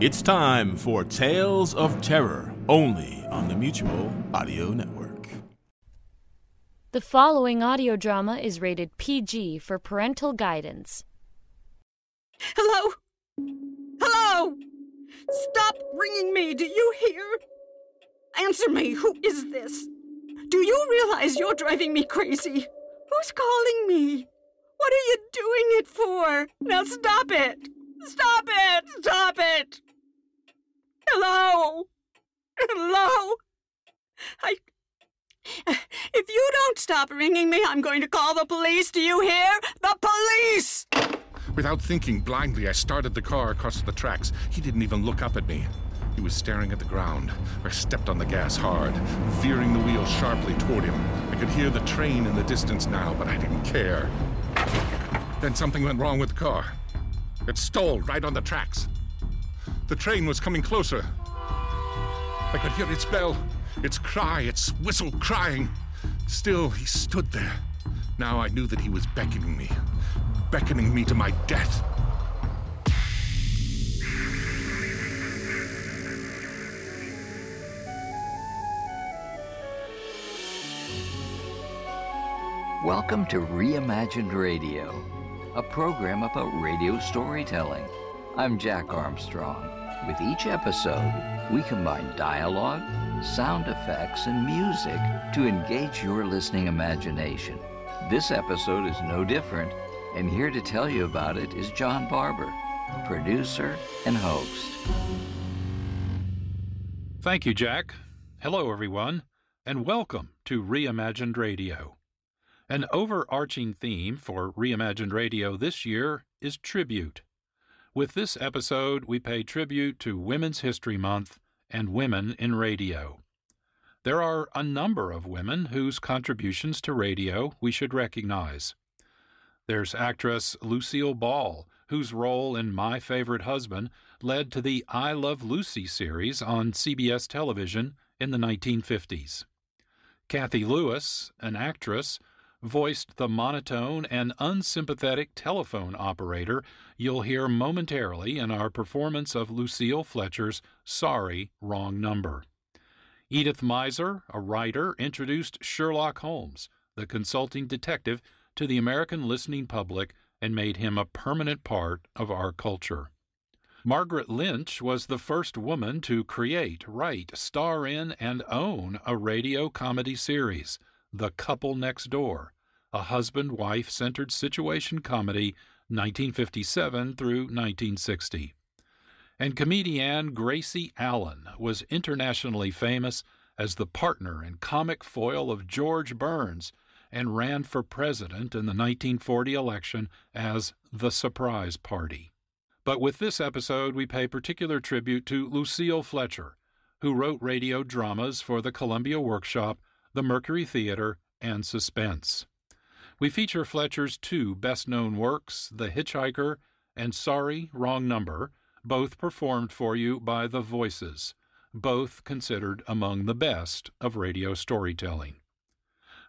It's time for Tales of Terror, only on the Mutual Audio Network. The following audio drama is rated PG for parental guidance. Hello? Hello? Stop ringing me, do you hear? Answer me, who is this? Do you realize you're driving me crazy? Who's calling me? What are you doing it for? Now stop it! Stop it! Stop it! Hello? Hello? I. If you don't stop ringing me, I'm going to call the police. Do you hear? The police! Without thinking, blindly, I started the car across the tracks. He didn't even look up at me. He was staring at the ground. I stepped on the gas hard, veering the wheel sharply toward him. I could hear the train in the distance now, but I didn't care. Then something went wrong with the car. It stalled right on the tracks. The train was coming closer. I could hear its bell, its cry, its whistle crying. Still, he stood there. Now I knew that he was beckoning me, beckoning me to my death. Welcome to Reimagined Radio, a program about radio storytelling. I'm Jack Armstrong. With each episode, we combine dialogue, sound effects, and music to engage your listening imagination. This episode is no different, and here to tell you about it is John Barber, producer and host. Thank you, Jack. Hello, everyone, and welcome to Reimagined Radio. An overarching theme for Reimagined Radio this year is tribute. With this episode, we pay tribute to Women's History Month and women in radio. There are a number of women whose contributions to radio we should recognize. There's actress Lucille Ball, whose role in My Favorite Husband led to the I Love Lucy series on CBS television in the 1950s. Cathy Lewis, an actress, voiced the monotone and unsympathetic telephone operator you'll hear momentarily in our performance of Lucille Fletcher's Sorry, Wrong Number. Edith Meiser, a writer, introduced Sherlock Holmes, the consulting detective, to the American listening public and made him a permanent part of our culture. Margaret Lynch was the first woman to create, write, star in, and own a radio comedy series. The Couple Next Door, a husband wife centered situation comedy 1957 through 1960. And comedian Gracie Allen was internationally famous as the partner and comic foil of George Burns and ran for president in the 1940 election as the Surprise Party. But with this episode, we pay particular tribute to Lucille Fletcher, who wrote radio dramas for the Columbia Workshop the Mercury Theater, and Suspense. We feature Fletcher's two best known works, The Hitchhiker and Sorry, Wrong Number, both performed for you by The Voices, both considered among the best of radio storytelling.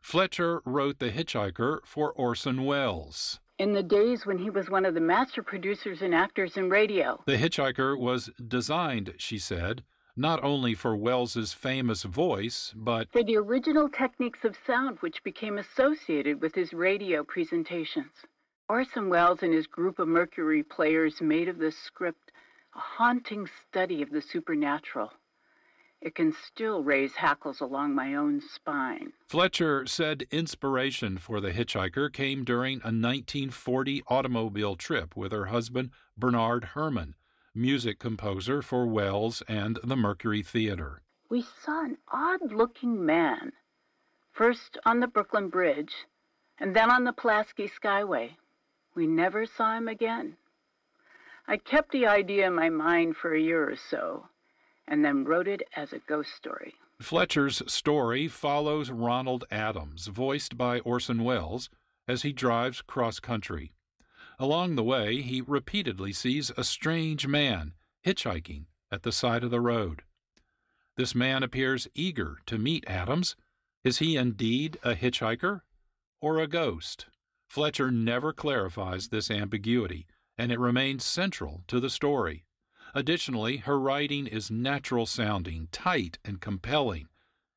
Fletcher wrote The Hitchhiker for Orson Welles. In the days when he was one of the master producers and actors in radio. The Hitchhiker was designed, she said, not only for Welles's famous voice, but for the original techniques of sound which became associated with his radio presentations. Orson Welles and his group of Mercury players made of this script a haunting study of the supernatural. It can still raise hackles along my own spine. Fletcher said inspiration for The Hitchhiker came during a 1940 automobile trip with her husband, Bernard Herrmann, music composer for Welles and the Mercury Theater. We saw an odd looking man, first on the Brooklyn Bridge and then on the Pulaski Skyway. We never saw him again. I kept the idea in my mind for a year or so, and then wrote it as a ghost story. Fletcher's story follows Ronald Adams, voiced by Orson Welles, as he drives cross country. Along the way, he repeatedly sees a strange man hitchhiking at the side of the road. This man appears eager to meet Adams. Is he indeed a hitchhiker or a ghost? Fletcher never clarifies this ambiguity, and it remains central to the story. Additionally, her writing is natural sounding, tight, and compelling,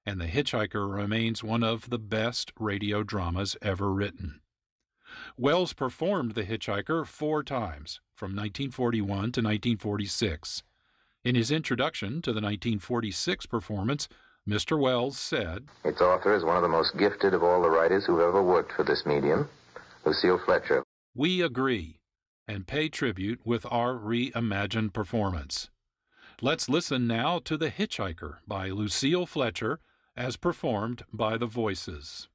and The Hitchhiker remains one of the best radio dramas ever written. Welles performed The Hitchhiker four times, from 1941 to 1946. In his introduction to the 1946 performance, Mr. Welles said, Its author is one of the most gifted of all the writers who've ever worked for this medium. Lucille Fletcher. We agree and pay tribute with our reimagined performance. Let's listen now to The Hitchhiker by Lucille Fletcher as performed by the Voices.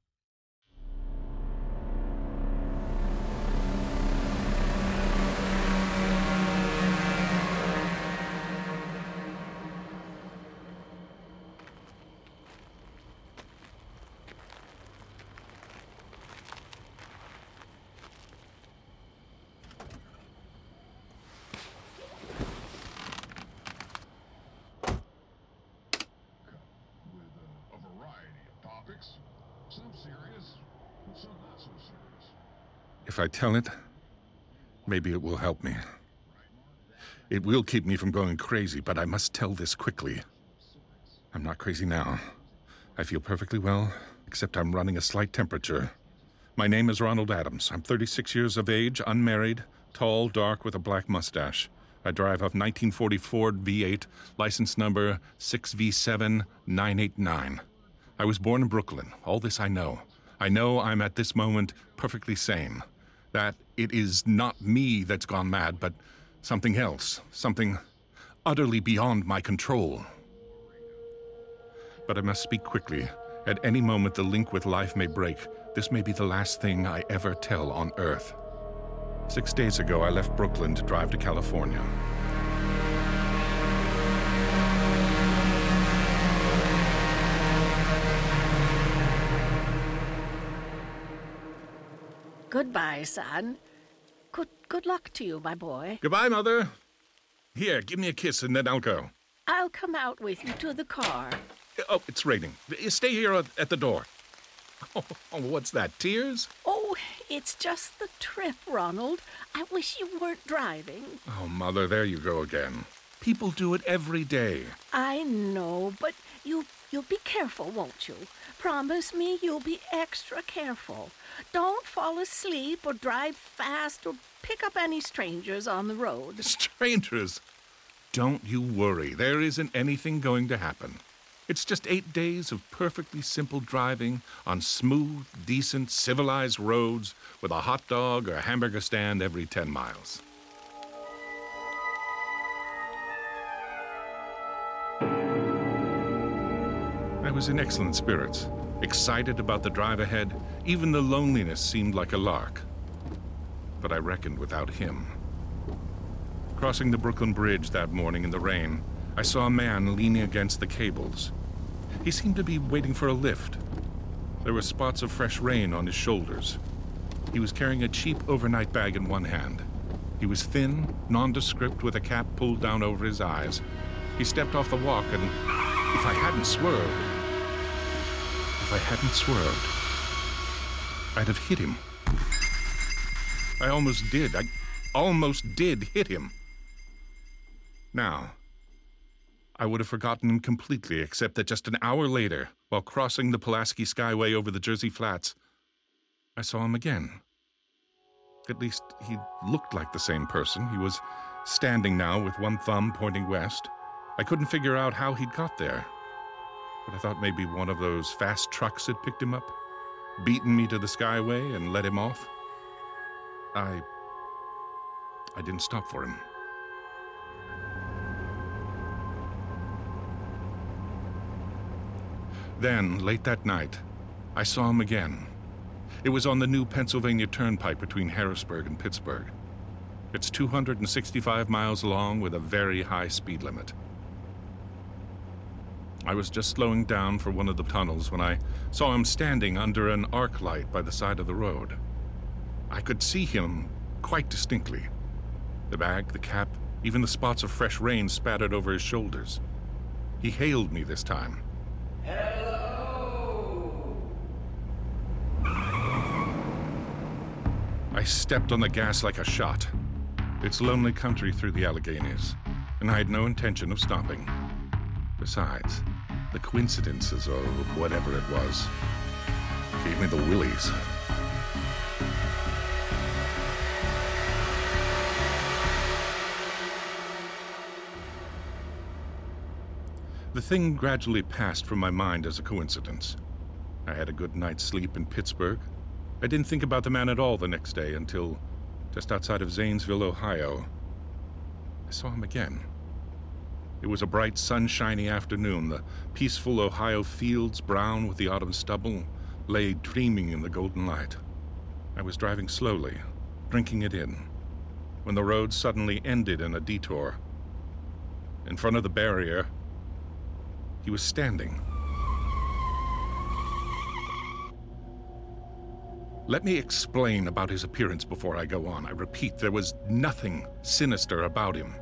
I tell it, maybe it will help me. It will keep me from going crazy, but I must tell this quickly. I'm not crazy now. I feel perfectly well, except I'm running a slight temperature. My name is Ronald Adams. I'm 36 years of age, unmarried, tall, dark, with a black mustache. I drive a 1940 Ford V8, license number 6V7989. I was born in Brooklyn. All this I know. I know I'm at this moment perfectly sane that it is not me that's gone mad, but something else, something utterly beyond my control. But I must speak quickly. At any moment, the link with life may break. This may be the last thing I ever tell on Earth. Six days ago, I left Brooklyn to drive to California. Goodbye, son. Good good luck to you, my boy. Goodbye, Mother. Here, give me a kiss and then I'll go. I'll come out with you to the car. Oh, it's raining. Stay here at the door. Oh, what's that? Tears? Oh, it's just the trip, Ronald. I wish you weren't driving. Oh, Mother, there you go again. People do it every day. I know, but you you'll be careful, won't you? Promise me you'll be extra careful. Don't fall asleep or drive fast or pick up any strangers on the road. Strangers? Don't you worry. There isn't anything going to happen. It's just eight days of perfectly simple driving on smooth, decent, civilized roads with a hot dog or hamburger stand every 10 miles. I was in excellent spirits excited about the drive ahead. Even the loneliness seemed like a lark. But I reckoned without him. Crossing the Brooklyn Bridge that morning in the rain, I saw a man leaning against the cables. He seemed to be waiting for a lift. There were spots of fresh rain on his shoulders. He was carrying a cheap overnight bag in one hand. He was thin, nondescript, with a cap pulled down over his eyes. He stepped off the walk, and if I hadn't swerved, if I hadn't swerved, I'd have hit him. I almost did. I almost did hit him. Now, I would have forgotten him completely, except that just an hour later, while crossing the Pulaski Skyway over the Jersey Flats, I saw him again. At least he looked like the same person. He was standing now with one thumb pointing west. I couldn't figure out how he'd got there but I thought maybe one of those fast trucks had picked him up, beaten me to the skyway, and let him off. I. I didn't stop for him. Then, late that night, I saw him again. It was on the new Pennsylvania Turnpike between Harrisburg and Pittsburgh. It's 265 miles long with a very high speed limit. I was just slowing down for one of the tunnels when I saw him standing under an arc light by the side of the road. I could see him quite distinctly. The bag, the cap, even the spots of fresh rain spattered over his shoulders. He hailed me this time. Hello! I stepped on the gas like a shot. It's lonely country through the Alleghenies, and I had no intention of stopping. Besides, the coincidences, or whatever it was, gave me the willies. The thing gradually passed from my mind as a coincidence. I had a good night's sleep in Pittsburgh. I didn't think about the man at all the next day until just outside of Zanesville, Ohio. I saw him again. It was a bright, sunshiny afternoon. The peaceful Ohio fields, brown with the autumn stubble, lay dreaming in the golden light. I was driving slowly, drinking it in, when the road suddenly ended in a detour. In front of the barrier, he was standing. Let me explain about his appearance before I go on. I repeat, there was nothing sinister about him.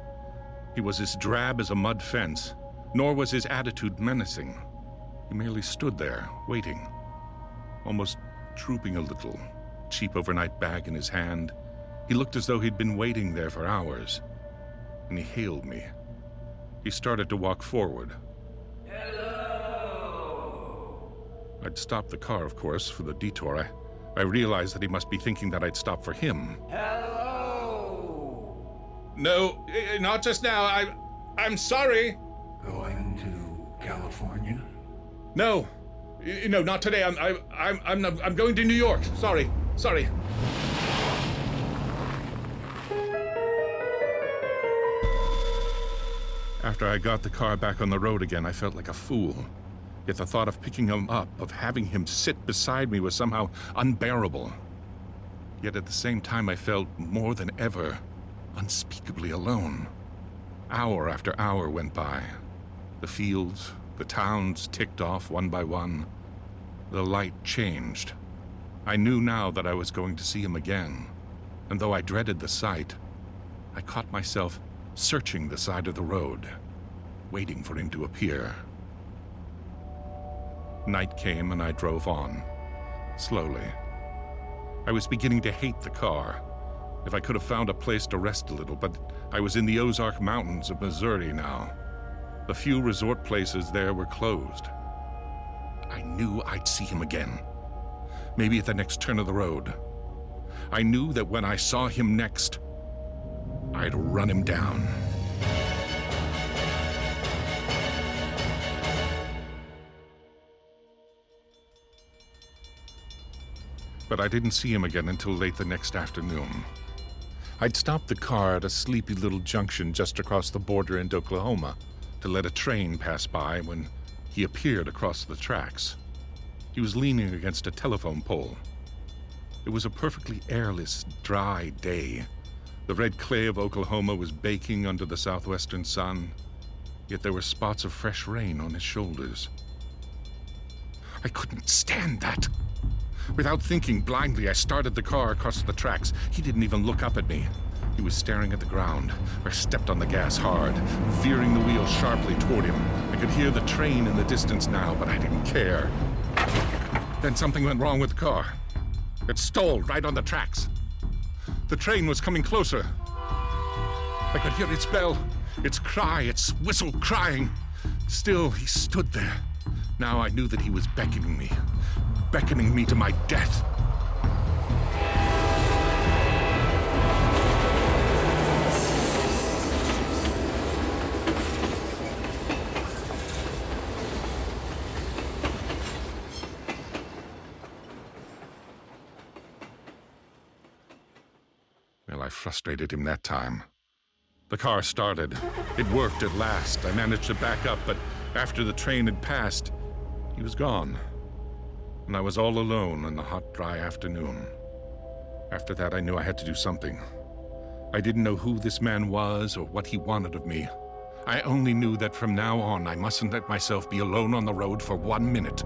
He was as drab as a mud fence, nor was his attitude menacing. He merely stood there, waiting, almost drooping a little, cheap overnight bag in his hand. He looked as though he'd been waiting there for hours. And he hailed me. He started to walk forward. Hello! I'd stopped the car, of course, for the detour. I, I realized that he must be thinking that I'd stop for him. Hello! No, eh, not just now. I, I'm sorry. Going to California? No, Eh, no, not today. I'm, I, I'm, I'm, I'm going to New York. Sorry, sorry. After I got the car back on the road again, I felt like a fool. Yet the thought of picking him up, of having him sit beside me, was somehow unbearable. Yet at the same time, I felt more than ever unspeakably alone. Hour after hour went by. The fields, the towns ticked off one by one. The light changed. I knew now that I was going to see him again, and though I dreaded the sight, I caught myself searching the side of the road, waiting for him to appear. Night came and I drove on, slowly. I was beginning to hate the car. If I could have found a place to rest a little, but I was in the Ozark Mountains of Missouri now. The few resort places there were closed. I knew I'd see him again. Maybe at the next turn of the road. I knew that when I saw him next, I'd run him down. But I didn't see him again until late the next afternoon. I'd stopped the car at a sleepy little junction just across the border into Oklahoma to let a train pass by when he appeared across the tracks. He was leaning against a telephone pole. It was a perfectly airless, dry day. The red clay of Oklahoma was baking under the southwestern sun, yet there were spots of fresh rain on his shoulders. I couldn't stand that. Without thinking blindly, I started the car across the tracks. He didn't even look up at me. He was staring at the ground. I stepped on the gas hard, veering the wheel sharply toward him. I could hear the train in the distance now, but I didn't care. Then something went wrong with the car. It stalled right on the tracks. The train was coming closer. I could hear its bell, its cry, its whistle crying. Still, he stood there. Now I knew that he was beckoning me, beckoning me to my death. Well, I frustrated him that time. The car started. It worked at last. I managed to back up, but after the train had passed, he was gone. And I was all alone in the hot, dry afternoon. After that, I knew I had to do something. I didn't know who this man was or what he wanted of me. I only knew that from now on I mustn't let myself be alone on the road for one minute.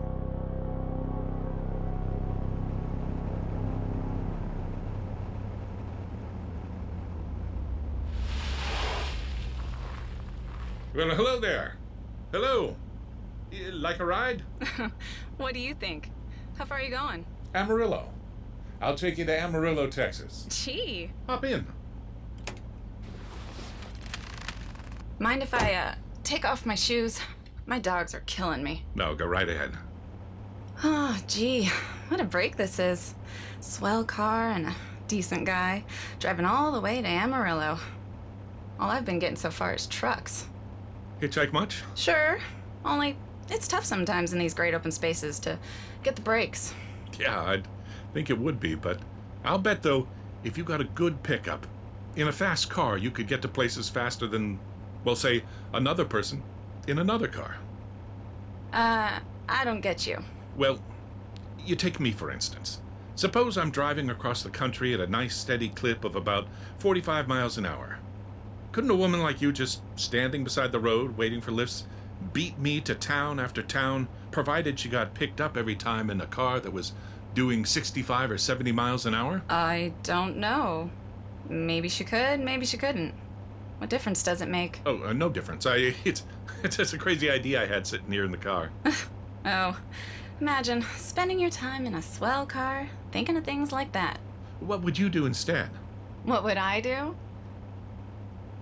Well, hello there. Hello. Eh, like a ride? what do you think? How far are you going? Amarillo. I'll take you to Amarillo, Texas. Gee. Hop in. Mind if I, uh, take off my shoes? My dogs are killing me. No, go right ahead. Oh, gee. What a break this is. Swell car and a decent guy driving all the way to Amarillo. All I've been getting so far is trucks. Hitchhike much? Sure. Only it's tough sometimes in these great open spaces to get the breaks. Yeah, I'd think it would be, but I'll bet, though, if you got a good pickup, in a fast car, you could get to places faster than, well, say, another person in another car. Uh, I don't get you. Well, you take me, for instance. Suppose I'm driving across the country at a nice steady clip of about 45 miles an hour. Couldn't a woman like you just standing beside the road waiting for lifts beat me to town after town, provided she got picked up every time in a car that was doing 65 or 70 miles an hour? I don't know. Maybe she could, maybe she couldn't. What difference does it make? Oh, uh, no difference. I it's it's just a crazy idea I had sitting here in the car. Oh, imagine spending your time in a swell car thinking of things like that. What would you do instead? What would I do?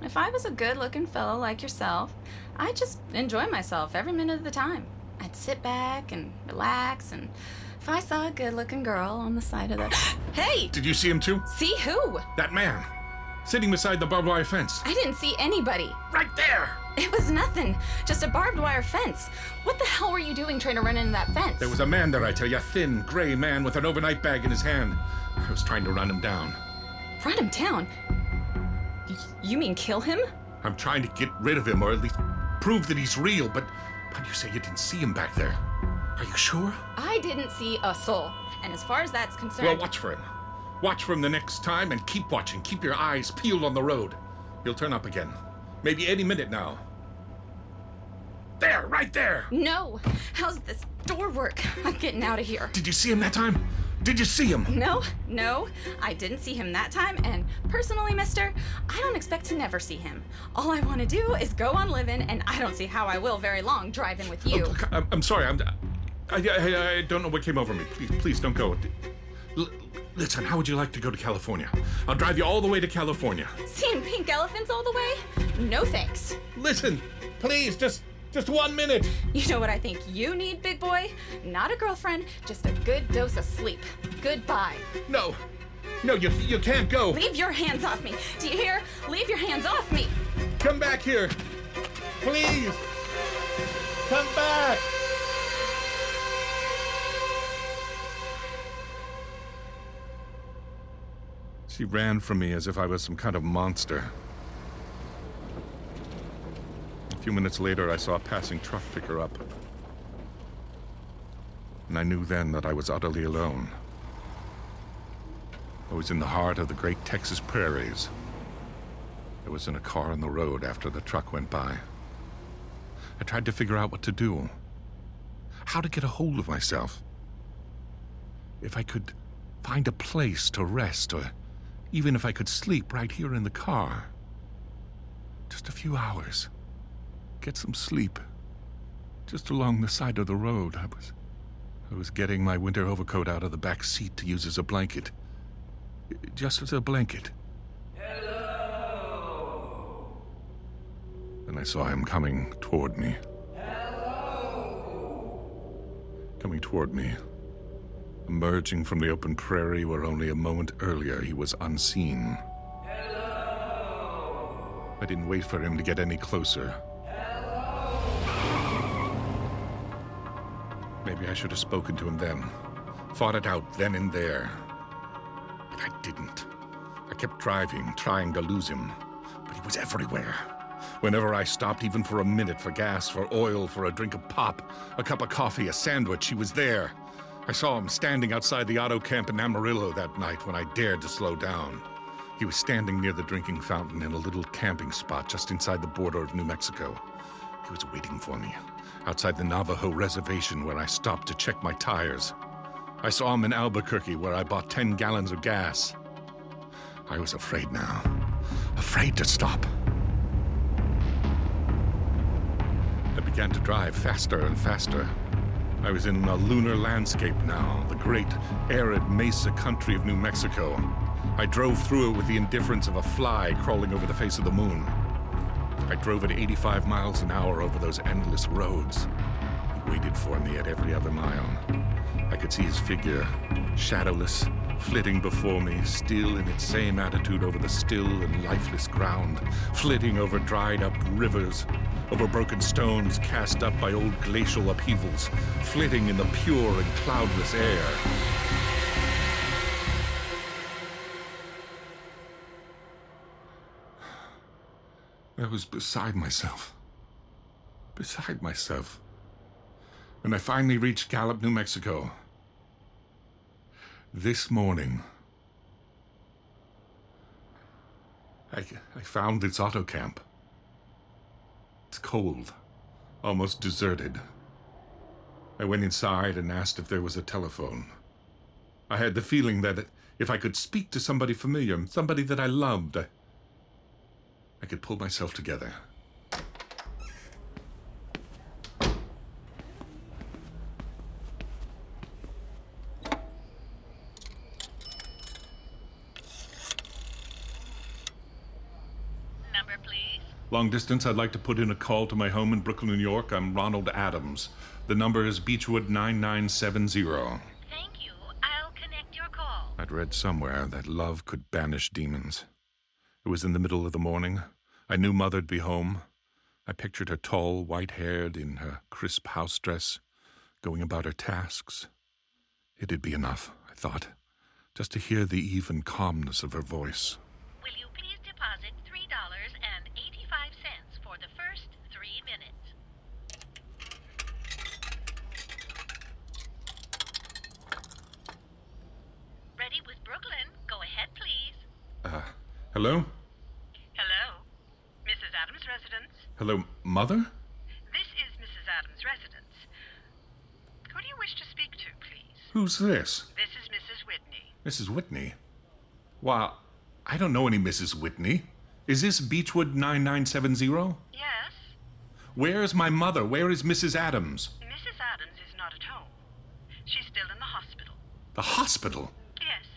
If I was a good looking fellow like yourself, I'd just enjoy myself every minute of the time. I'd sit back and relax, and if I saw a good looking girl on the side of the. hey! Did you see him too? See who? That man, sitting beside the barbed wire fence. I didn't see anybody. Right there! It was nothing. Just a barbed wire fence. What the hell were you doing trying to run into that fence? There was a man there, I tell you, a thin, gray man with an overnight bag in his hand. I was trying to run him down. Run him down? Y- you mean kill him? I'm trying to get rid of him, or at least prove that he's real, but but you say you didn't see him back there. Are you sure? I didn't see a soul. And as far as that's concerned. Well, watch for him. Watch for him the next time and keep watching. Keep your eyes peeled on the road. He'll turn up again. Maybe any minute now. There, right there! No! How's this door work? I'm getting out of here. Did you see him that time? Did you see him? No, no, I didn't see him that time, and personally, mister, I don't expect to never see him. All I want to do is go on living, and I don't see how I will very long driving with you. Oh, I'm, I'm sorry. I'm. I, I, I don't know what came over me. Please, please don't go. L- listen, how would you like to go to California? I'll drive you all the way to California. Seeing pink elephants all the way? No thanks. Listen, please, just just one minute. You know what I think you need, big boy? Not a girlfriend, just a good dose of sleep. Goodbye. No, no, you you can't go. Leave your hands off me. Do you hear? Leave your hands off me. Come back here, please. Come back. She ran from me as if I was some kind of monster. A few minutes later, I saw a passing truck pick her up. And I knew then that I was utterly alone. I was in the heart of the great Texas prairies. I was in a car on the road after the truck went by. I tried to figure out what to do. How to get a hold of myself. If I could find a place to rest, or even if I could sleep right here in the car. Just a few hours. Get some sleep. Just along the side of the road, I was. I was getting my winter overcoat out of the back seat to use as a blanket. Just as a blanket. Hello. Then I saw him coming toward me. Hello. Coming toward me. Emerging from the open prairie where only a moment earlier he was unseen. Hello. I didn't wait for him to get any closer. Maybe I should have spoken to him then. Fought it out then and there. But I didn't. I kept driving, trying to lose him. But he was everywhere. Whenever I stopped, even for a minute, for gas, for oil, for a drink of pop, a cup of coffee, a sandwich, he was there. I saw him standing outside the auto camp in Amarillo that night when I dared to slow down. He was standing near the drinking fountain in a little camping spot just inside the border of New Mexico. He was waiting for me outside the Navajo reservation where I stopped to check my tires. I saw him in Albuquerque where I bought 10 gallons of gas. I was afraid now, afraid to stop. I began to drive faster and faster. I was in a lunar landscape now, the great arid mesa country of New Mexico. I drove through it with the indifference of a fly crawling over the face of the moon. I drove at 85 miles an hour over those endless roads. He waited for me at every other mile. I could see his figure, shadowless, flitting before me, still in its same attitude over the still and lifeless ground, flitting over dried up rivers, over broken stones cast up by old glacial upheavals, flitting in the pure and cloudless air. I was beside myself. Beside myself. When I finally reached Gallup, New Mexico. This morning. I, I found its auto camp. It's cold, almost deserted. I went inside and asked if there was a telephone. I had the feeling that if I could speak to somebody familiar, somebody that I loved, I, could pull myself together. Number, please. Long distance, I'd like to put in a call to my home in Brooklyn, New York. I'm Ronald Adams. The number is Beechwood 9970. Thank you. I'll connect your call. I'd read somewhere that love could banish demons. It was in the middle of the morning. I knew Mother'd be home. I pictured her tall, white haired, in her crisp house dress, going about her tasks. It'd be enough, I thought, just to hear the even calmness of her voice. Will you please deposit $3.85 for the first three minutes? Ready with Brooklyn. Go ahead, please. Uh, hello? Hello? Mrs. Adams' residence? Hello, Mother? This is Mrs. Adams' residence. Who do you wish to speak to, please? Who's this? This is Mrs. Whitney. Mrs. Whitney? Why, I don't know any Mrs. Whitney. Is this Beechwood 9970? Yes? Where is my mother? Where is Mrs. Adams? Mrs. Adams is not at home. She's still in the hospital. The hospital? Yes.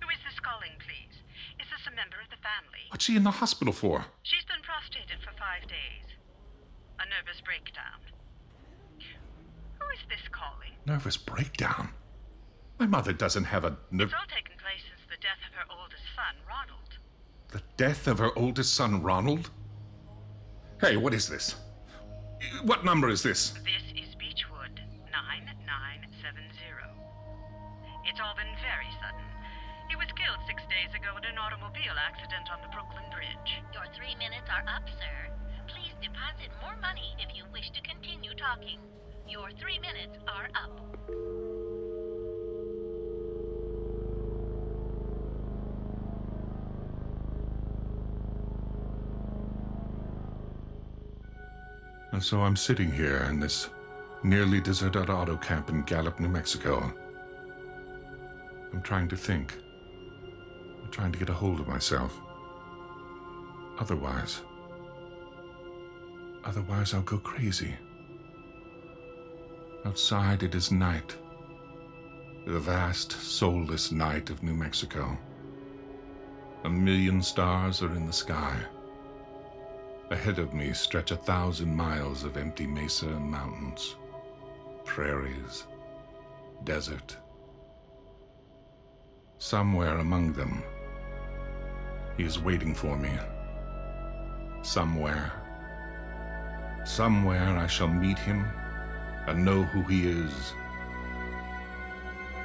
Who is this calling, please? Is this a member of the family? What's she in the hospital for? She's been prostrated for five days. A nervous breakdown. Who is this calling? Nervous breakdown? My mother doesn't have a nerve. It's all taken place since the death of her oldest son, Ronald. The death of her oldest son, Ronald? Hey, what is this? What number is this? This accident on the Brooklyn Bridge. Your three minutes are up, sir. Please deposit more money if you wish to continue talking. Your three minutes are up. And so I'm sitting here in this nearly deserted auto camp in Gallup, New Mexico. I'm trying to think. Trying to get a hold of myself. Otherwise, otherwise I'll go crazy. Outside it is night. The vast, soulless night of New Mexico. A million stars are in the sky. Ahead of me stretch a thousand miles of empty mesa and mountains, prairies, desert. Somewhere among them, he is waiting for me. Somewhere. Somewhere I shall meet him and know who he is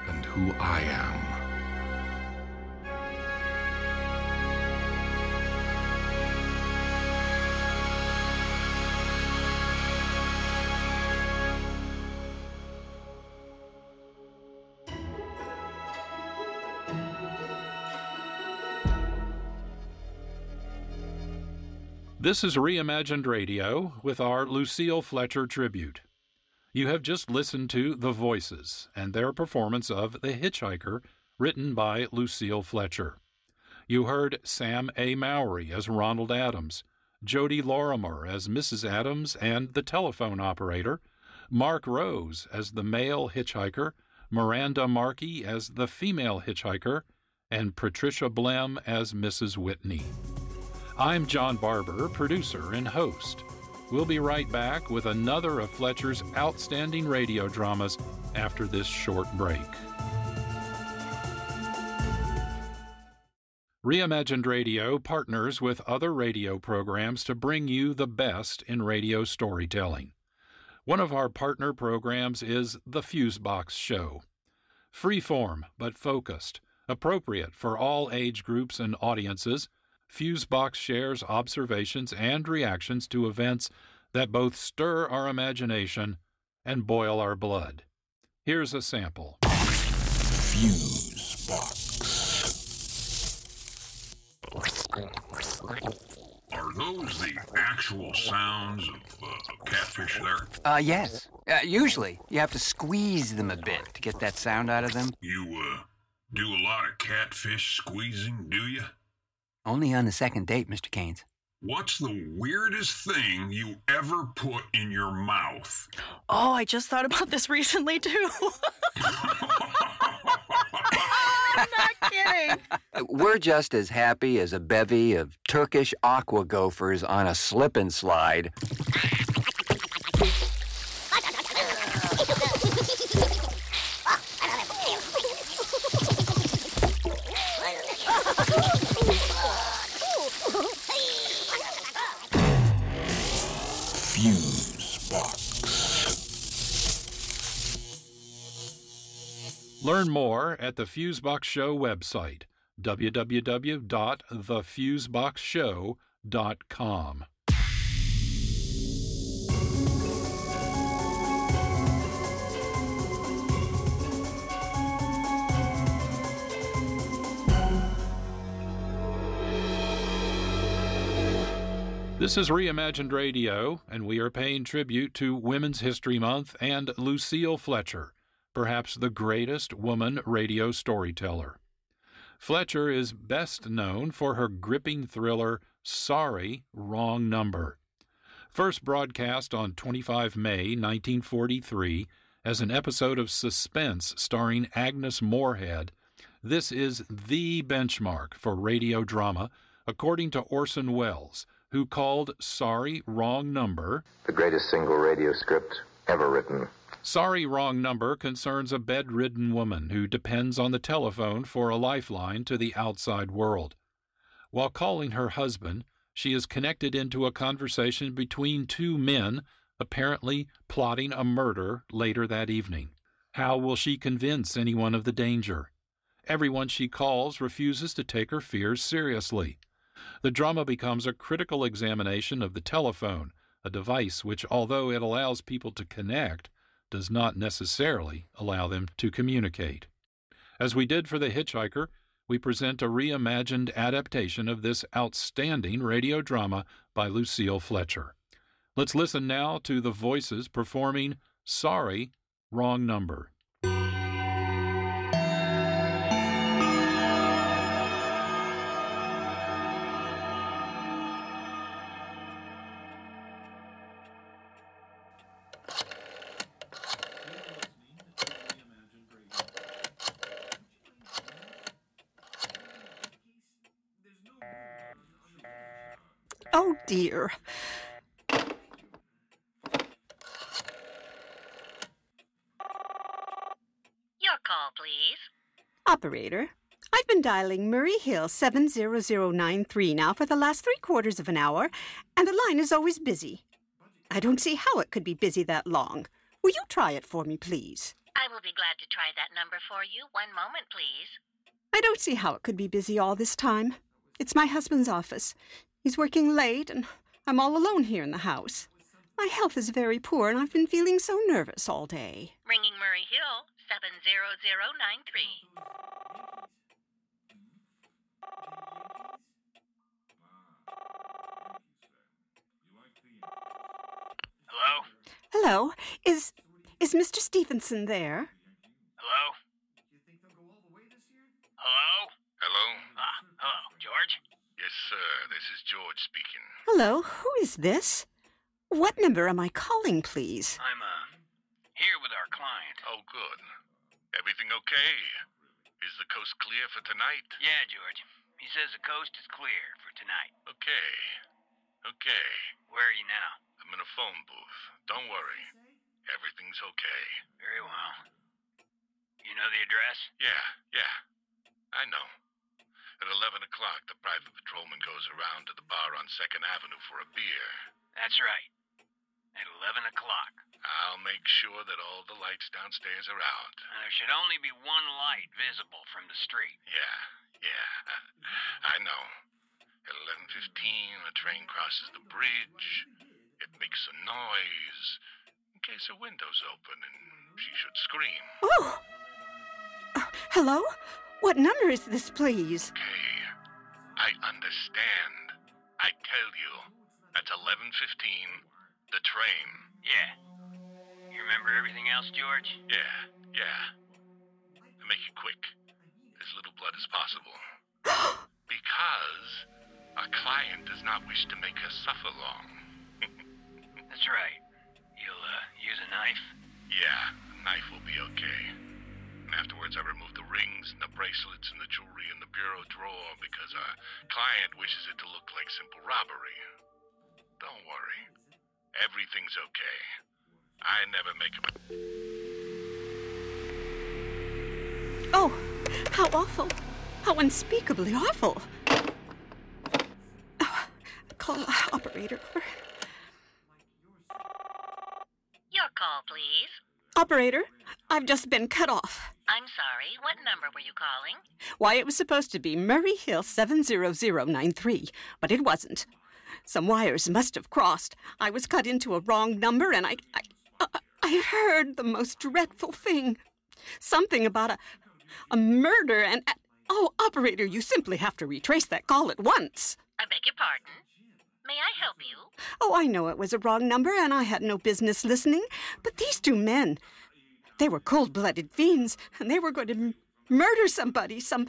and who I am. This is Reimagined Radio with our Lucille Fletcher tribute. You have just listened to The Voices and their performance of The Hitchhiker, written by Lucille Fletcher. You heard Sam A. Mowry as Ronald Adams, Jody Lorimer as Mrs. Adams and the telephone operator, Mark Rose as the male hitchhiker, Miranda Markey as the female hitchhiker, and Patricia Blem as Mrs. Whitney. I'm John Barber, producer and host. We'll be right back with another of Fletcher's outstanding radio dramas after this short break. Reimagined Radio partners with other radio programs to bring you the best in radio storytelling. One of our partner programs is The Fusebox Show. Freeform but focused, appropriate for all age groups and audiences, Fusebox shares observations and reactions to events that both stir our imagination and boil our blood. Here's a sample. Fusebox. Are those the actual sounds of uh, catfish there? Uh, yes. Uh, usually, you have to squeeze them a bit to get that sound out of them. You, uh, do a lot of catfish squeezing, do you? Only on the second date, Mr. Keynes. What's the weirdest thing you ever put in your mouth? Oh, I just thought about this recently, too. I'm not kidding. We're just as happy as a bevy of Turkish aqua gophers on a slip and slide. Learn more at the Fusebox Show website, www.thefuseboxshow.com. This is Reimagined Radio, and we are paying tribute to Women's History Month and Lucille Fletcher, perhaps the greatest woman radio storyteller. Fletcher is best known for her gripping thriller Sorry, Wrong Number. First broadcast on 25 May 1943 as an episode of Suspense starring Agnes Moorehead, this is the benchmark for radio drama, according to Orson Welles, who called Sorry, Wrong Number The greatest single radio script ever written. Sorry, Wrong Number concerns a bedridden woman who depends on the telephone for a lifeline to the outside world. While calling her husband, she is connected into a conversation between two men, apparently plotting a murder later that evening. How will she convince anyone of the danger? Everyone she calls refuses to take her fears seriously. The drama becomes a critical examination of the telephone, a device which, although it allows people to connect, does not necessarily allow them to communicate. As we did for The Hitchhiker, we present a reimagined adaptation of this outstanding radio drama by Lucille Fletcher. Let's listen now to the voices performing Sorry, Wrong Number. Dear. Your call, please. Operator, I've been dialing Murray Hill 70093 now for the last three quarters of an hour, and the line is always busy. I don't see how it could be busy that long. Will you try it for me, please? I will be glad to try that number for you. One moment, please. I don't see how it could be busy all this time. It's my husband's office. He's working late, and I'm all alone here in the house. My health is very poor, and I've been feeling so nervous all day. Ringing Murray Hill, 70093. Hello? Hello. Is is Mr. Stevenson there? This is George speaking. Hello. Who is this? What number am I calling, please? I'm, uh, here with our client. Oh, good. Everything okay? Is the coast clear for tonight? Yeah, George. He says the coast is clear for tonight. Okay. Okay. Where are you now? I'm in a phone booth. Don't worry. Everything's okay. Very well. You know the address? Yeah, yeah. I know. At 11 o'clock, the private patrolman goes around to the bar on 2nd Avenue for a beer. That's right. At 11 o'clock. I'll make sure that all the lights downstairs are out. There should only be one light visible from the street. Yeah, yeah. I know. At 11.15, a train crosses the bridge. It makes a noise in case her window's open and she should scream. Oh! Uh, hello? What number is this, please? Okay. I understand. I tell you. At 11.15, the train. Yeah. You remember everything else, George? Yeah, yeah. I make it quick. As little blood as possible. because our client does not wish to make her suffer long. That's right. You'll, uh, use a knife? Yeah, a knife will be okay. And afterwards, I remove the rings and the bracelets and the jewelry in the bureau drawer because our client wishes it to look like simple robbery. Don't worry. Everything's okay. I never make a. Oh, how awful. How unspeakably awful. Oh, call operator. Your call, please. Operator, I've just been cut off. I'm sorry. What number were you calling? Why, it was supposed to be Murray Hill 70093, but it wasn't. Some wires must have crossed. I was cut into a wrong number, and I, I, I, I heard the most dreadful thing. Something about a, a murder, and oh, operator, you simply have to retrace that call at once. I beg your pardon. May I help you? Oh, I know it was a wrong number, and I had no business listening. But these two men, they were cold-blooded fiends, and they were going to m- murder somebody, some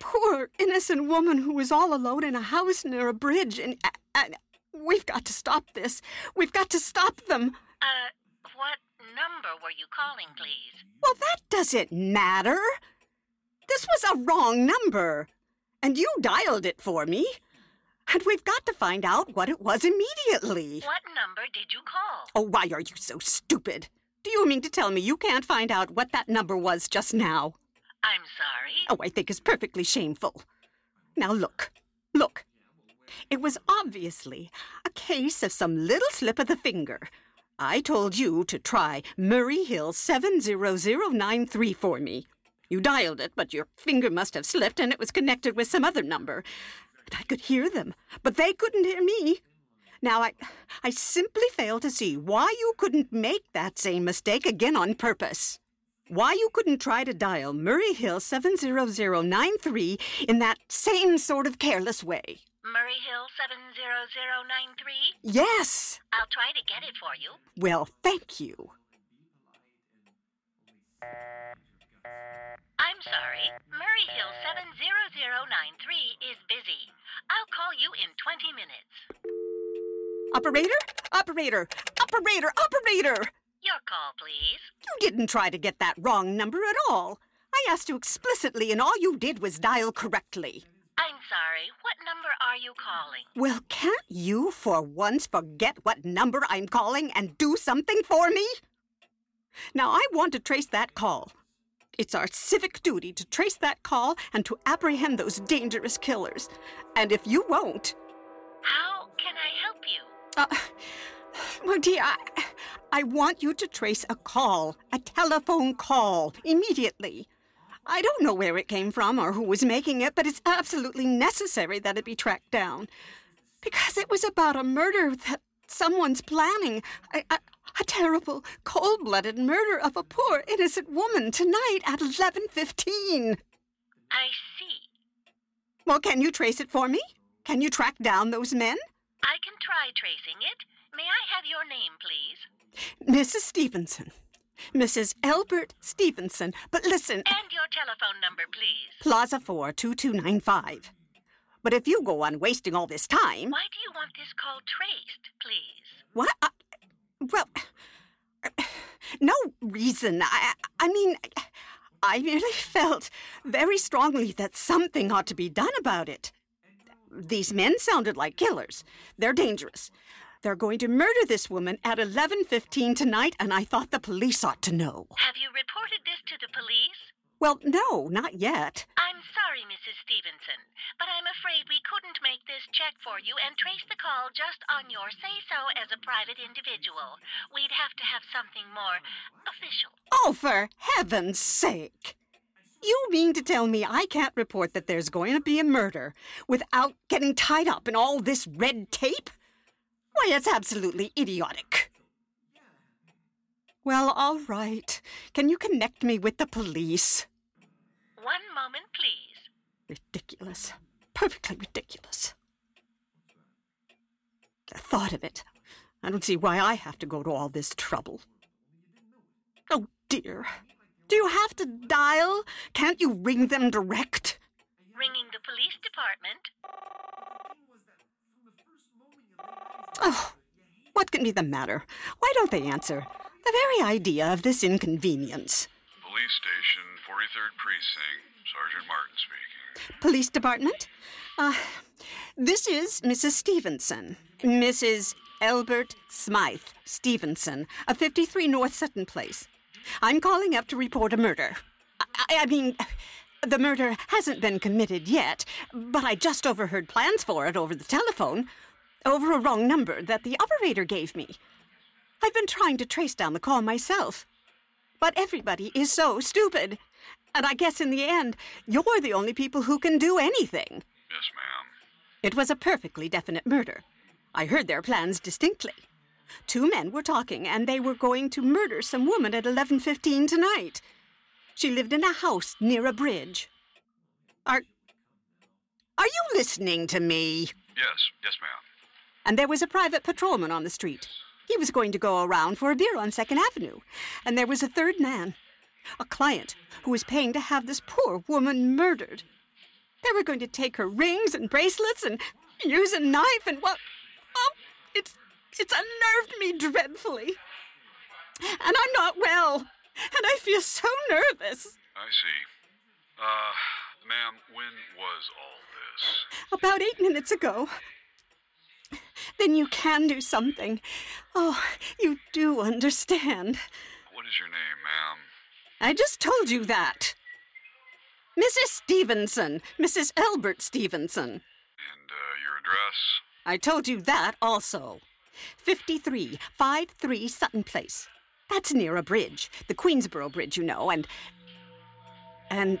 poor innocent woman who was all alone in a house near a bridge, and, and we've got to stop this. We've got to stop them. Uh, what number were you calling, please? Well, that doesn't matter. This was a wrong number, and you dialed it for me. And we've got to find out what it was immediately. What number did you call? Oh, why are you so stupid? Do you mean to tell me you can't find out what that number was just now? I'm sorry. Oh, I think it's perfectly shameful. Now look, look. It was obviously a case of some little slip of the finger. I told you to try Murray Hill 70093 for me. You dialed it, but your finger must have slipped and it was connected with some other number. And I could hear them, but they couldn't hear me. Now, I, I simply fail to see why you couldn't make that same mistake again on purpose. Why you couldn't try to dial Murray Hill 70093 in that same sort of careless way. Murray Hill 70093? Yes! I'll try to get it for you. Well, thank you. I'm sorry. Murray Hill 70093 is busy. I'll call you in 20 minutes. Operator? Operator! Operator! Operator! Your call, please. You didn't try to get that wrong number at all. I asked you explicitly, and all you did was dial correctly. I'm sorry. What number are you calling? Well, can't you for once forget what number I'm calling and do something for me? Now, I want to trace that call. It's our civic duty to trace that call and to apprehend those dangerous killers. And if you won't. How can I help you? Uh, dear, I, I want you to trace a call, a telephone call, immediately. I don't know where it came from or who was making it, but it's absolutely necessary that it be tracked down. Because it was about a murder that someone's planning. A, a, a terrible, cold-blooded murder of a poor, innocent woman tonight at 11.15. I see. Well, can you trace it for me? Can you track down those men? I can try tracing it. May I have your name, please? Mrs. Stevenson. Mrs. Albert Stevenson. But listen, And your telephone number, please. Plaza 4 2295. But if you go on wasting all this time. Why do you want this call traced, please? What? I, well, no reason. I, I mean, I merely felt very strongly that something ought to be done about it. These men sounded like killers. They're dangerous. They're going to murder this woman at 11:15 tonight, and I thought the police ought to know. Have you reported this to the police? Well, no, not yet. I'm sorry, Mrs. Stevenson, but I'm afraid we couldn't make this check for you and trace the call just on your say so as a private individual. We'd have to have something more official. Oh, for heaven's sake! You mean to tell me I can't report that there's going to be a murder without getting tied up in all this red tape? Why, it's absolutely idiotic. Well, all right. Can you connect me with the police? One moment, please. Ridiculous. Perfectly ridiculous. The thought of it. I don't see why I have to go to all this trouble. Oh, dear. Do you have to dial? Can't you ring them direct? Ringing the police department. Oh, what can be the matter? Why don't they answer? The very idea of this inconvenience. Police station, 43rd Precinct, Sergeant Martin speaking. Police department? Uh, this is Mrs. Stevenson. Mrs. Albert Smythe Stevenson of 53 North Sutton Place. I'm calling up to report a murder. I, I mean, the murder hasn't been committed yet, but I just overheard plans for it over the telephone, over a wrong number that the operator gave me. I've been trying to trace down the call myself. But everybody is so stupid. And I guess in the end, you're the only people who can do anything. Yes, ma'am. It was a perfectly definite murder. I heard their plans distinctly. Two men were talking, and they were going to murder some woman at 11:15 tonight. She lived in a house near a bridge. Are Are you listening to me? Yes, yes, ma'am. And there was a private patrolman on the street. He was going to go around for a beer on Second Avenue. And there was a third man, a client, who was paying to have this poor woman murdered. They were going to take her rings and bracelets and use a knife and well, oh, it's it's unnerved me dreadfully. And I'm not well, and I feel so nervous. I see. Uh, ma'am, when was all this? About eight minutes ago. Then you can do something. Oh, you do understand. What is your name, ma'am? I just told you that. Mrs. Stevenson, Mrs. Albert Stevenson. And, uh, your address? I told you that also. 53, 53 Sutton Place. That's near a bridge, the Queensboro Bridge, you know, and. And.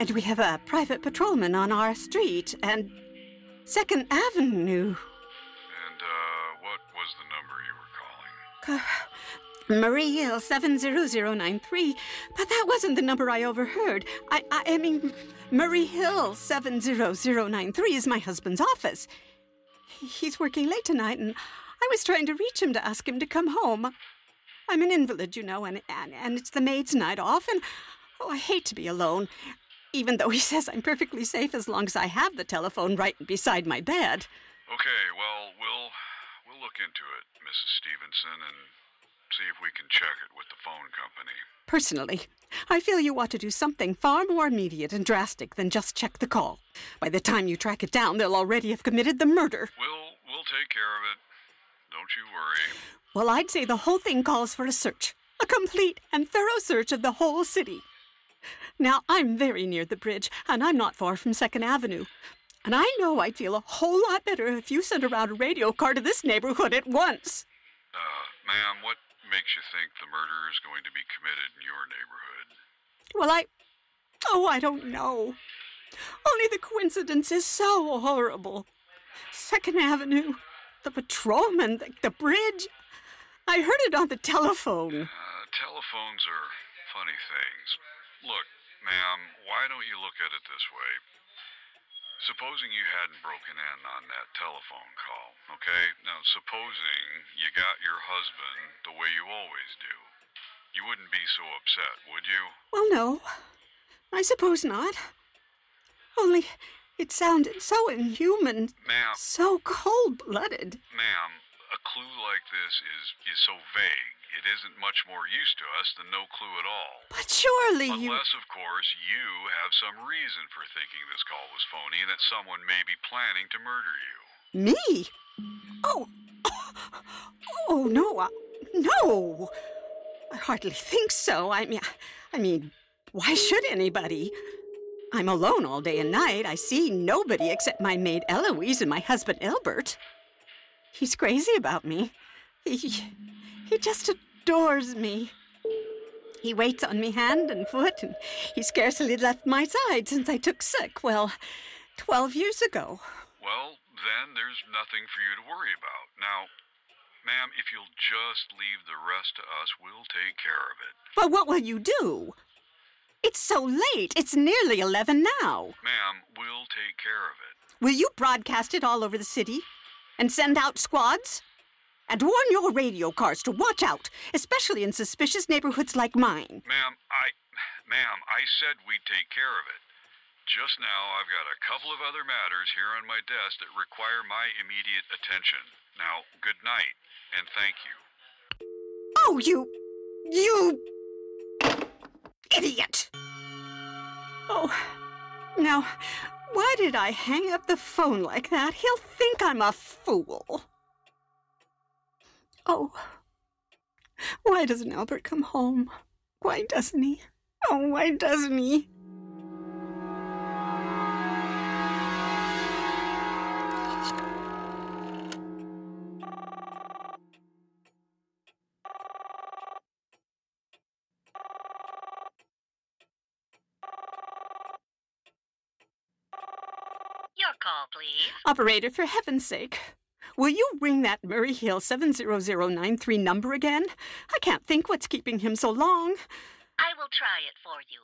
And we have a private patrolman on our street, and. Second Avenue. And, uh, what was the number you were calling? Murray Hill 70093. But that wasn't the number I overheard. I, I, I mean, Murray Hill 70093 is my husband's office. He's working late tonight, and I was trying to reach him to ask him to come home. I'm an invalid, you know, and, and, and it's the maid's night off, and oh, I hate to be alone, even though he says I'm perfectly safe as long as I have the telephone right beside my bed. Okay, well, we'll we'll look into it, Mrs. Stevenson, and see if we can check it with the phone company. Personally, I feel you ought to do something far more immediate and drastic than just check the call. By the time you track it down, they'll already have committed the murder. We'll we'll take care of it. Don't you worry. Well, I'd say the whole thing calls for a search. A complete and thorough search of the whole city. Now, I'm very near the bridge, and I'm not far from Second Avenue. And I know I'd feel a whole lot better if you sent around a radio car to this neighborhood at once. Uh, ma'am, what makes you think the murder is going to be committed in your neighborhood? Well, I. Oh, I don't know. Only the coincidence is so horrible. Second Avenue, the patrolman, the, the bridge. I heard it on the telephone. Uh, telephones are funny things. Look, ma'am, why don't you look at it this way? Supposing you hadn't broken in on that telephone call, okay? Now, supposing you got your husband the way you always do. You wouldn't be so upset, would you? Well, no. I suppose not. Only it sounded so inhuman. Ma'am. So cold blooded. Ma'am, a clue like this is, is so vague. It isn't much more use to us than no clue at all. But surely you. Unless, of course, you have some reason for thinking this call was phony and that someone may be planning to murder you. Me? Oh. Oh, no. uh, No. I hardly think so. I mean, I mean, why should anybody? I'm alone all day and night. I see nobody except my maid Eloise and my husband Albert. He's crazy about me. He, he just adores me. He waits on me hand and foot, and he scarcely left my side since I took sick, well, 12 years ago. Well, then there's nothing for you to worry about. Now, ma'am, if you'll just leave the rest to us, we'll take care of it. But what will you do? It's so late. It's nearly 11 now. Ma'am, we'll take care of it. Will you broadcast it all over the city? And send out squads? And warn your radio cars to watch out, especially in suspicious neighborhoods like mine. Ma'am, I. Ma'am, I said we'd take care of it. Just now, I've got a couple of other matters here on my desk that require my immediate attention. Now, good night, and thank you. Oh, you. You. idiot! Oh, now, why did I hang up the phone like that? He'll think I'm a fool. Oh, why doesn't Albert come home? Why doesn't he? Oh, why doesn't he? Operator, for heaven's sake, will you ring that Murray Hill 70093 number again? I can't think what's keeping him so long. I will try it for you.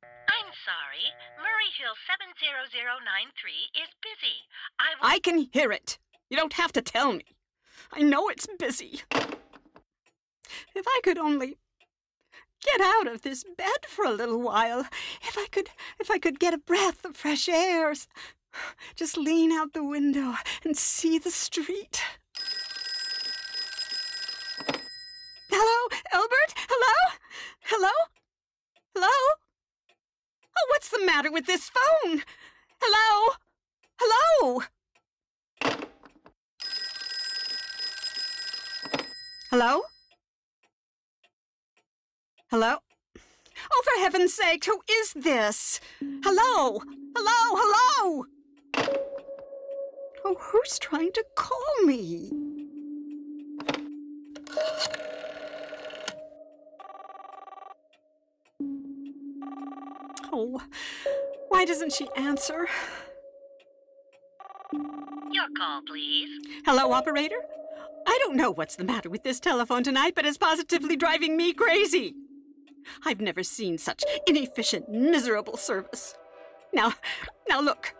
I'm sorry. Murray Hill 70093 is busy. I will. I can hear it. You don't have to tell me. I know it's busy. If I could only get out of this bed for a little while. If I could if I could get a breath of fresh air. Just lean out the window and see the street. Hello, Albert? Hello? Hello? Hello? Oh, what's the matter with this phone? Hello? Hello? Hello? Hello? Oh, for heaven's sake, who is this? Hello? Hello? Hello? Oh, who's trying to call me? Oh, why doesn't she answer? Your call, please. Hello, operator? I don't know what's the matter with this telephone tonight, but it's positively driving me crazy. I've never seen such inefficient, miserable service. Now, now look.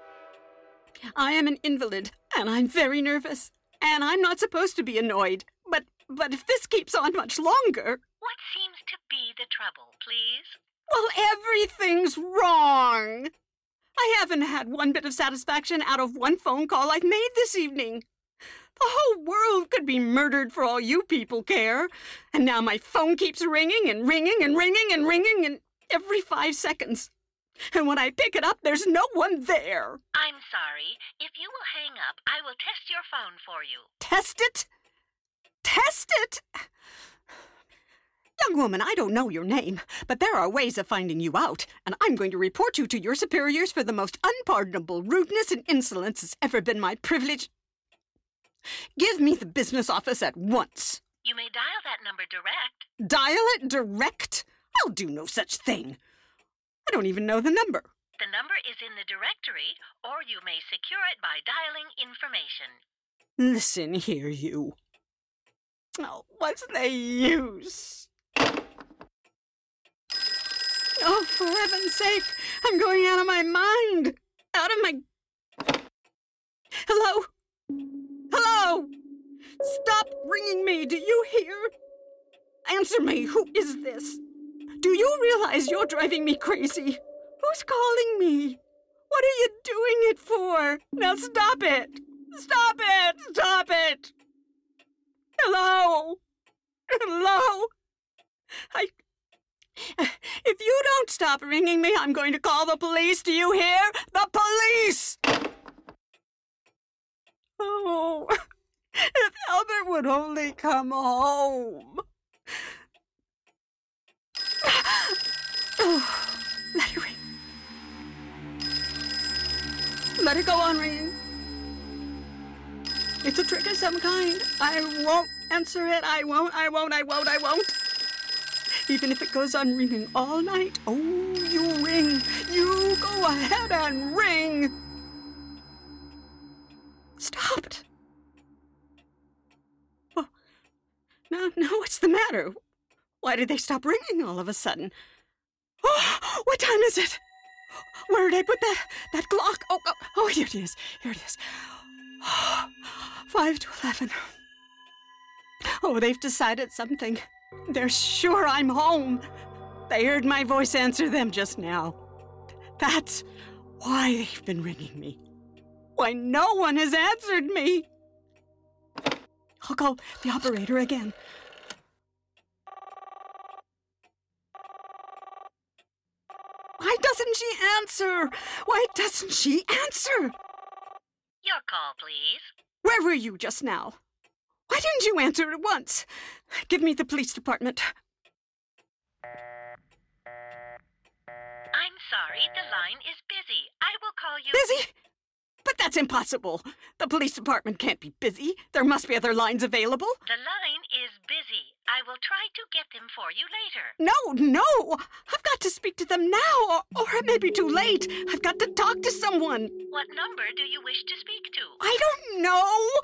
I am an invalid, and I'm very nervous, and I'm not supposed to be annoyed. But but if this keeps on much longer, What seems to be the trouble, please? well, everything's wrong. I haven't had one bit of satisfaction out of one phone call I've made this evening. The whole world could be murdered for all you people care. And now my phone keeps ringing and ringing and ringing and ringing and every five seconds. And when I pick it up, there's no one there. I'm sorry. If you will hang up, I will test your phone for you. Test it? Test it? Young woman, I don't know your name, but there are ways of finding you out, and I'm going to report you to your superiors for the most unpardonable rudeness and insolence that's ever been my privilege. Give me the business office at once. You may dial that number direct. Dial it direct? I'll do no such thing. I don't even know the number. The number is in the directory, or you may secure it by dialing information. Listen here, you. Oh, what's the use? Oh, for heaven's sake, I'm going out of my mind. Out of my. Hello? Hello? Stop ringing me, do you hear? Answer me, who is this? Do you realize you're driving me crazy? Who's calling me? What are you doing it for? Now stop it! Stop it! Stop it! Hello? Hello? I. If you don't stop ringing me, I'm going to call the police. Do you hear? The police! Oh, if Albert would only come home. Oh, let it ring. Let it go on ringing. It's a trick of some kind. I won't answer it. I won't, I won't, I won't, I won't. Even if it goes on ringing all night. Oh, you ring. You go ahead and ring. Stopped. Well, no, no, what's the matter? Why did they stop ringing all of a sudden? Oh, what time is it? Where did I put that that clock? Oh, oh, oh here it is. Here it is. Five to eleven. Oh, they've decided something. They're sure I'm home. They heard my voice answer them just now. That's why they've been ringing me. Why no one has answered me. I'll call the operator again. Why doesn't she answer? Why doesn't she answer? Your call, please. Where were you just now? Why didn't you answer at once? Give me the police department. I'm sorry, the line is busy. I will call you. Busy? But that's impossible. The police department can't be busy. There must be other lines available. The line is busy. I will try to get them for you later. No, no! I've got to speak to them now, or, or it may be too late. I've got to talk to someone. What number do you wish to speak to? I don't know.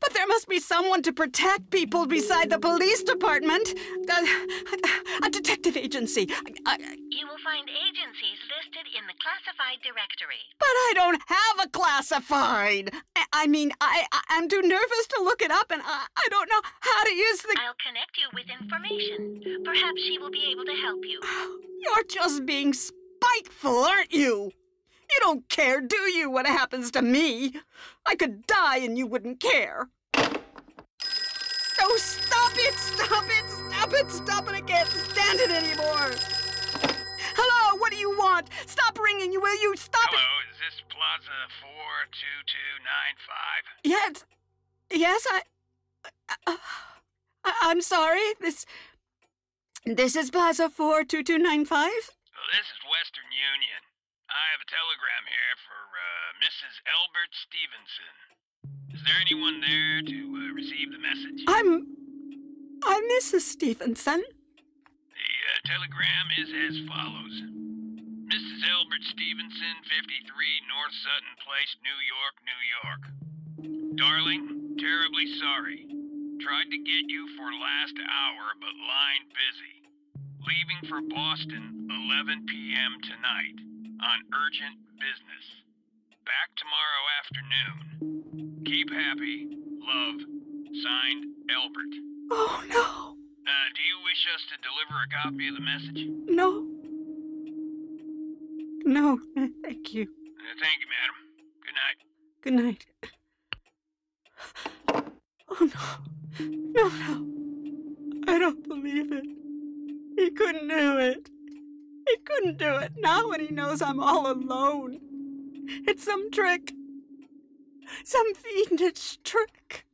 But there must be someone to protect people beside the police department. A, a, a detective agency. I, you will find agencies listed in the classified directory. But I don't have a classified. I, I mean, I, I, am too nervous to look it up, and I, I don't know how to use the. I'll connect you with information. Perhaps she will be able to help you. You're just being spiteful, aren't you? You don't care, do you, what happens to me? I could die and you wouldn't care. Oh, stop it! Stop it! Stop it! Stop it! I can't stand it anymore! Hello, what do you want? Stop ringing, you will you? Stop it! Hello, it! is this Plaza 42295? Yes. Yes, I, uh, I. I'm sorry. This. This is Plaza 42295? Well, this is Western Union. I have a telegram here for uh, Mrs. Albert Stevenson. Is there anyone there to uh, receive the message? I'm. I'm Mrs. Stevenson. The uh, telegram is as follows Mrs. Albert Stevenson, 53 North Sutton Place, New York, New York. Darling, terribly sorry. Tried to get you for last hour, but line busy. Leaving for Boston 11 p.m. tonight on urgent business. Back tomorrow afternoon. Keep happy. Love. Signed, Albert. Oh, no. Uh, do you wish us to deliver a copy of the message? No. No, thank you. Uh, thank you, madam. Good night. Good night. Oh, no. No, no. I don't believe it. He couldn't do it. He couldn't do it, now when he knows I'm all alone. It's some trick. Some fiendish trick.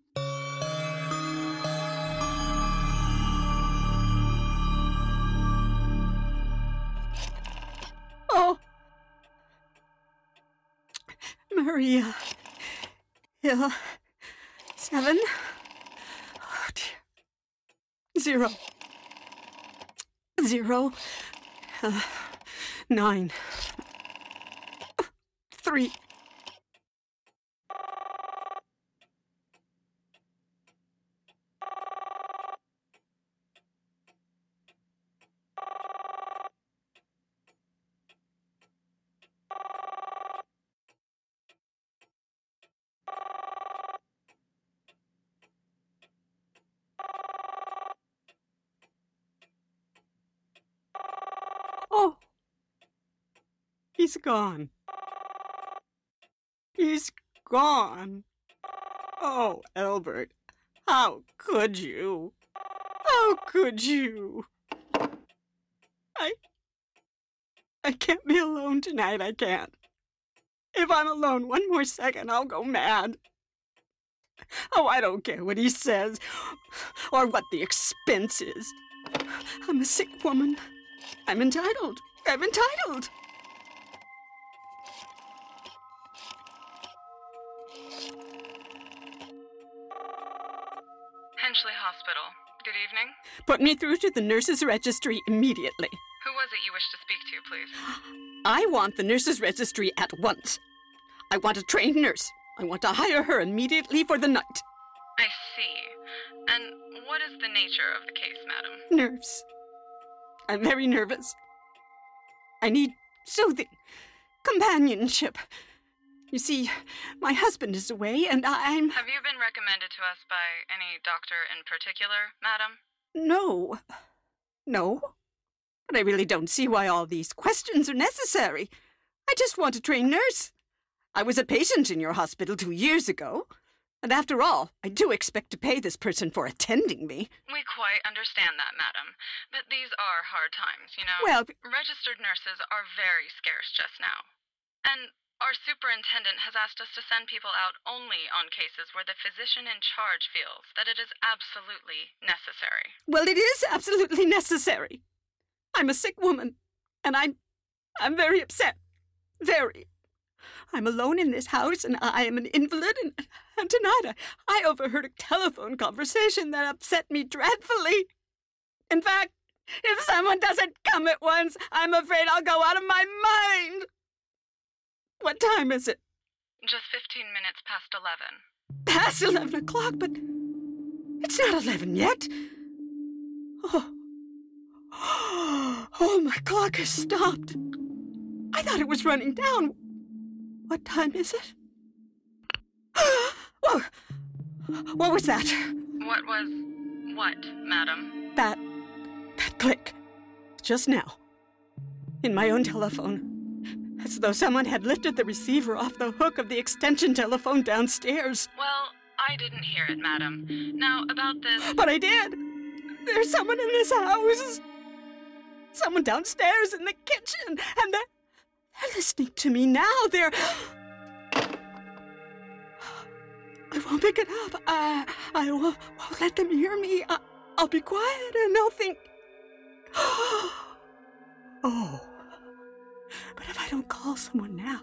Oh. Murray. Hill. Seven. Oh, dear. Zero. Zero. Nine. Three. Oh. He's gone. He's gone. Oh, Albert, how could you? How could you? I. I can't be alone tonight, I can't. If I'm alone one more second, I'll go mad. Oh, I don't care what he says or what the expense is. I'm a sick woman. I'm entitled. I'm entitled. Hospital. Good evening. Put me through to the nurses' registry immediately. Who was it you wished to speak to, please? I want the nurses' registry at once. I want a trained nurse. I want to hire her immediately for the night. I see. And what is the nature of the case, madam? Nerves. I'm very nervous. I need soothing, companionship. You see, my husband is away and I'm. Have you been recommended to us by any doctor in particular, madam? No. No. But I really don't see why all these questions are necessary. I just want a trained nurse. I was a patient in your hospital two years ago. And after all, I do expect to pay this person for attending me. We quite understand that, madam. But these are hard times, you know? Well, registered nurses are very scarce just now. And our superintendent has asked us to send people out only on cases where the physician in charge feels that it is absolutely necessary. Well, it is absolutely necessary. I'm a sick woman, and I'm I'm very upset. Very. I'm alone in this house, and I am an invalid, and, and tonight I, I overheard a telephone conversation that upset me dreadfully. In fact, if someone doesn't come at once, I'm afraid I'll go out of my mind. What time is it? Just 15 minutes past 11. Past 11 o'clock, but it's not 11 yet. Oh. Oh, my clock has stopped. I thought it was running down. What time is it? Whoa! What was that? What was what, madam? That. that click. Just now. In my own telephone. As though someone had lifted the receiver off the hook of the extension telephone downstairs. Well, I didn't hear it, madam. Now, about this. But I did! There's someone in this house! Someone downstairs in the kitchen, and they're, they're listening to me now. They're. I won't pick it up. I, I won't, won't let them hear me. I, I'll be quiet and they'll think. oh. But if I don't call someone now,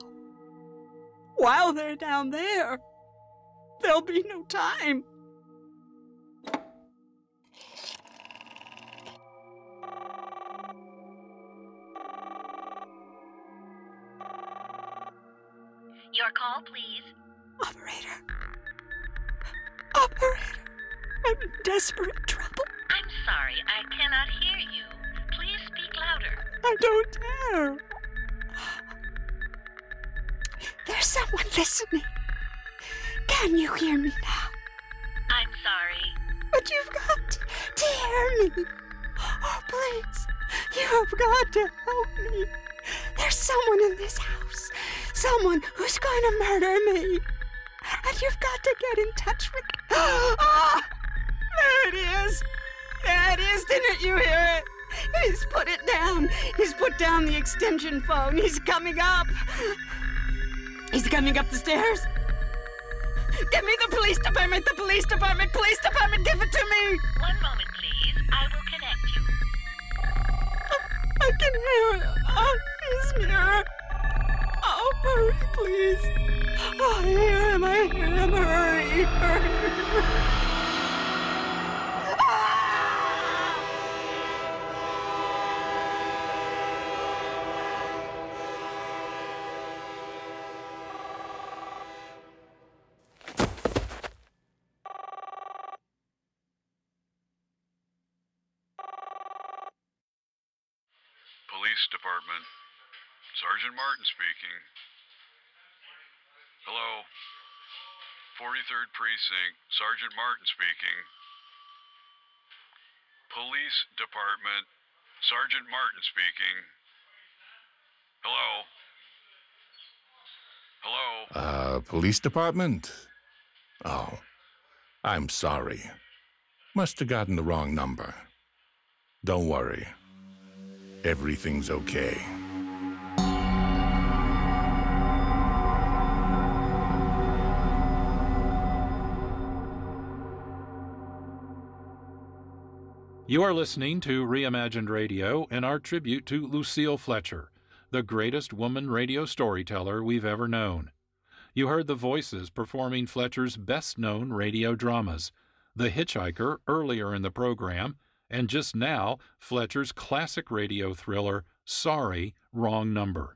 while they're down there, there'll be no time. Your call, please. Operator. Operator. I'm in desperate trouble. I'm sorry, I cannot hear you. Please speak louder. I don't dare. There's someone listening. Can you hear me now? I'm sorry. But you've got to hear me. Oh, please. You've got to help me. There's someone in this house. Someone who's going to murder me. And you've got to get in touch with. Ah! There it is. There it is. Didn't you hear it? He's put it down. He's put down the extension phone. He's coming up. He's coming up the stairs. Give me the police department. The police department. Police department. Give it to me. One moment, please. I will connect you. Oh, I can hear it. Oh, he's near. Oh, hurry, please. Oh, I hear him. I hear him. Hurry, hurry. Police Department. Sergeant Martin speaking. Hello. 43rd Precinct. Sergeant Martin speaking. Police Department. Sergeant Martin speaking. Hello? Hello? Uh, police department? Oh, I'm sorry. Must have gotten the wrong number. Don't worry. Everything's okay. You are listening to Reimagined Radio and our tribute to Lucille Fletcher, the greatest woman radio storyteller we've ever known. You heard the voices performing Fletcher's best known radio dramas The Hitchhiker earlier in the program, and just now, Fletcher's classic radio thriller, Sorry, Wrong Number.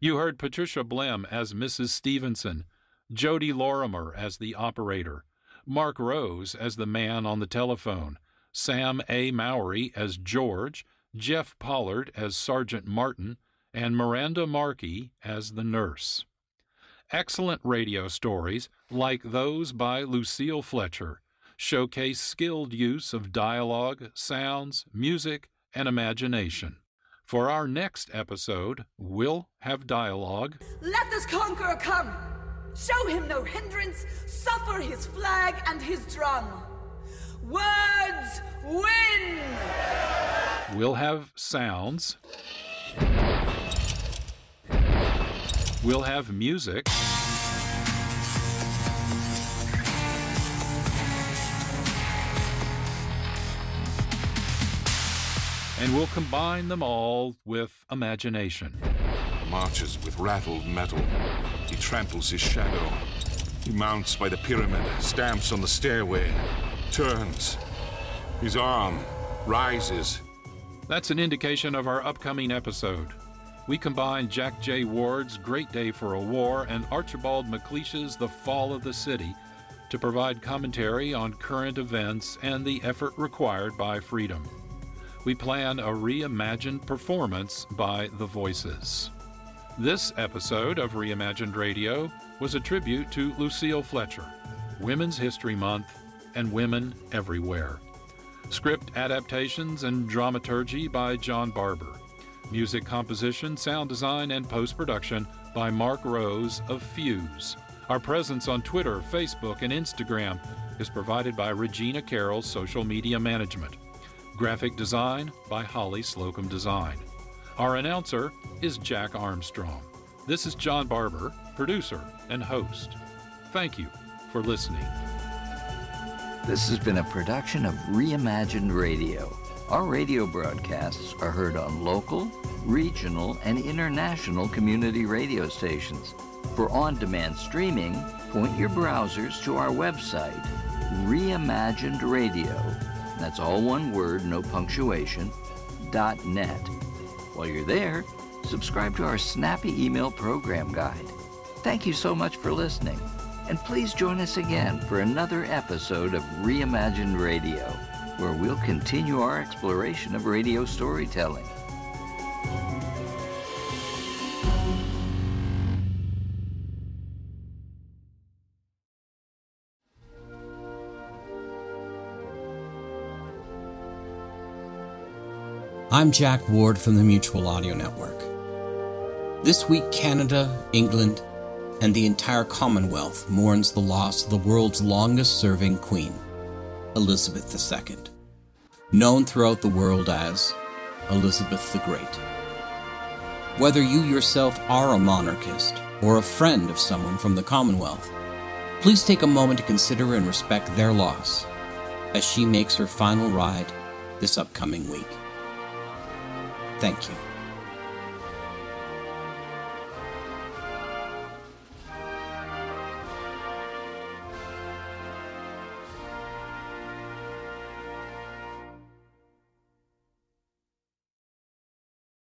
You heard Patricia Blem as Mrs. Stevenson, Jody Lorimer as the operator, Mark Rose as the man on the telephone, Sam A. Mowry as George, Jeff Pollard as Sergeant Martin, and Miranda Markey as the nurse. Excellent radio stories, like those by Lucille Fletcher, showcase skilled use of dialogue, sounds, music, and imagination. For our next episode, we'll have dialogue. Let this conqueror come! Show him no hindrance, suffer his flag and his drum. Words win! We'll have sounds. We'll have music. And we'll combine them all with imagination. Marches with rattled metal. He tramples his shadow. He mounts by the pyramid, stamps on the stairway, turns. His arm rises. That's an indication of our upcoming episode. We combine Jack J. Ward's Great Day for a War and Archibald MacLeish's The Fall of the City to provide commentary on current events and the effort required by freedom. We plan a reimagined performance by The Voices. This episode of Reimagined Radio was a tribute to Lucille Fletcher, Women's History Month, and women everywhere. Script adaptations and dramaturgy by John Barber. Music composition, sound design, and post production by Mark Rose of Fuse. Our presence on Twitter, Facebook, and Instagram is provided by Regina Carroll's Social Media Management. Graphic design by Holly Slocum Design. Our announcer is Jack Armstrong. This is John Barber, producer and host. Thank you for listening. This has been a production of Reimagined Radio. Our radio broadcasts are heard on local, regional, and international community radio stations. For on demand streaming, point your browsers to our website, Reimagined Radio. That's all one word, no punctuation, dot net. While you're there, subscribe to our snappy email program guide. Thank you so much for listening. And please join us again for another episode of Reimagined Radio, where we'll continue our exploration of radio storytelling. I'm Jack Ward from the Mutual Audio Network. This week, Canada, England, and the entire Commonwealth mourns the loss of the world's longest serving queen, Elizabeth II, known throughout the world as Elizabeth the Great. Whether you yourself are a monarchist or a friend of someone from the Commonwealth, please take a moment to consider and respect their loss as she makes her final ride this upcoming week. Thank you.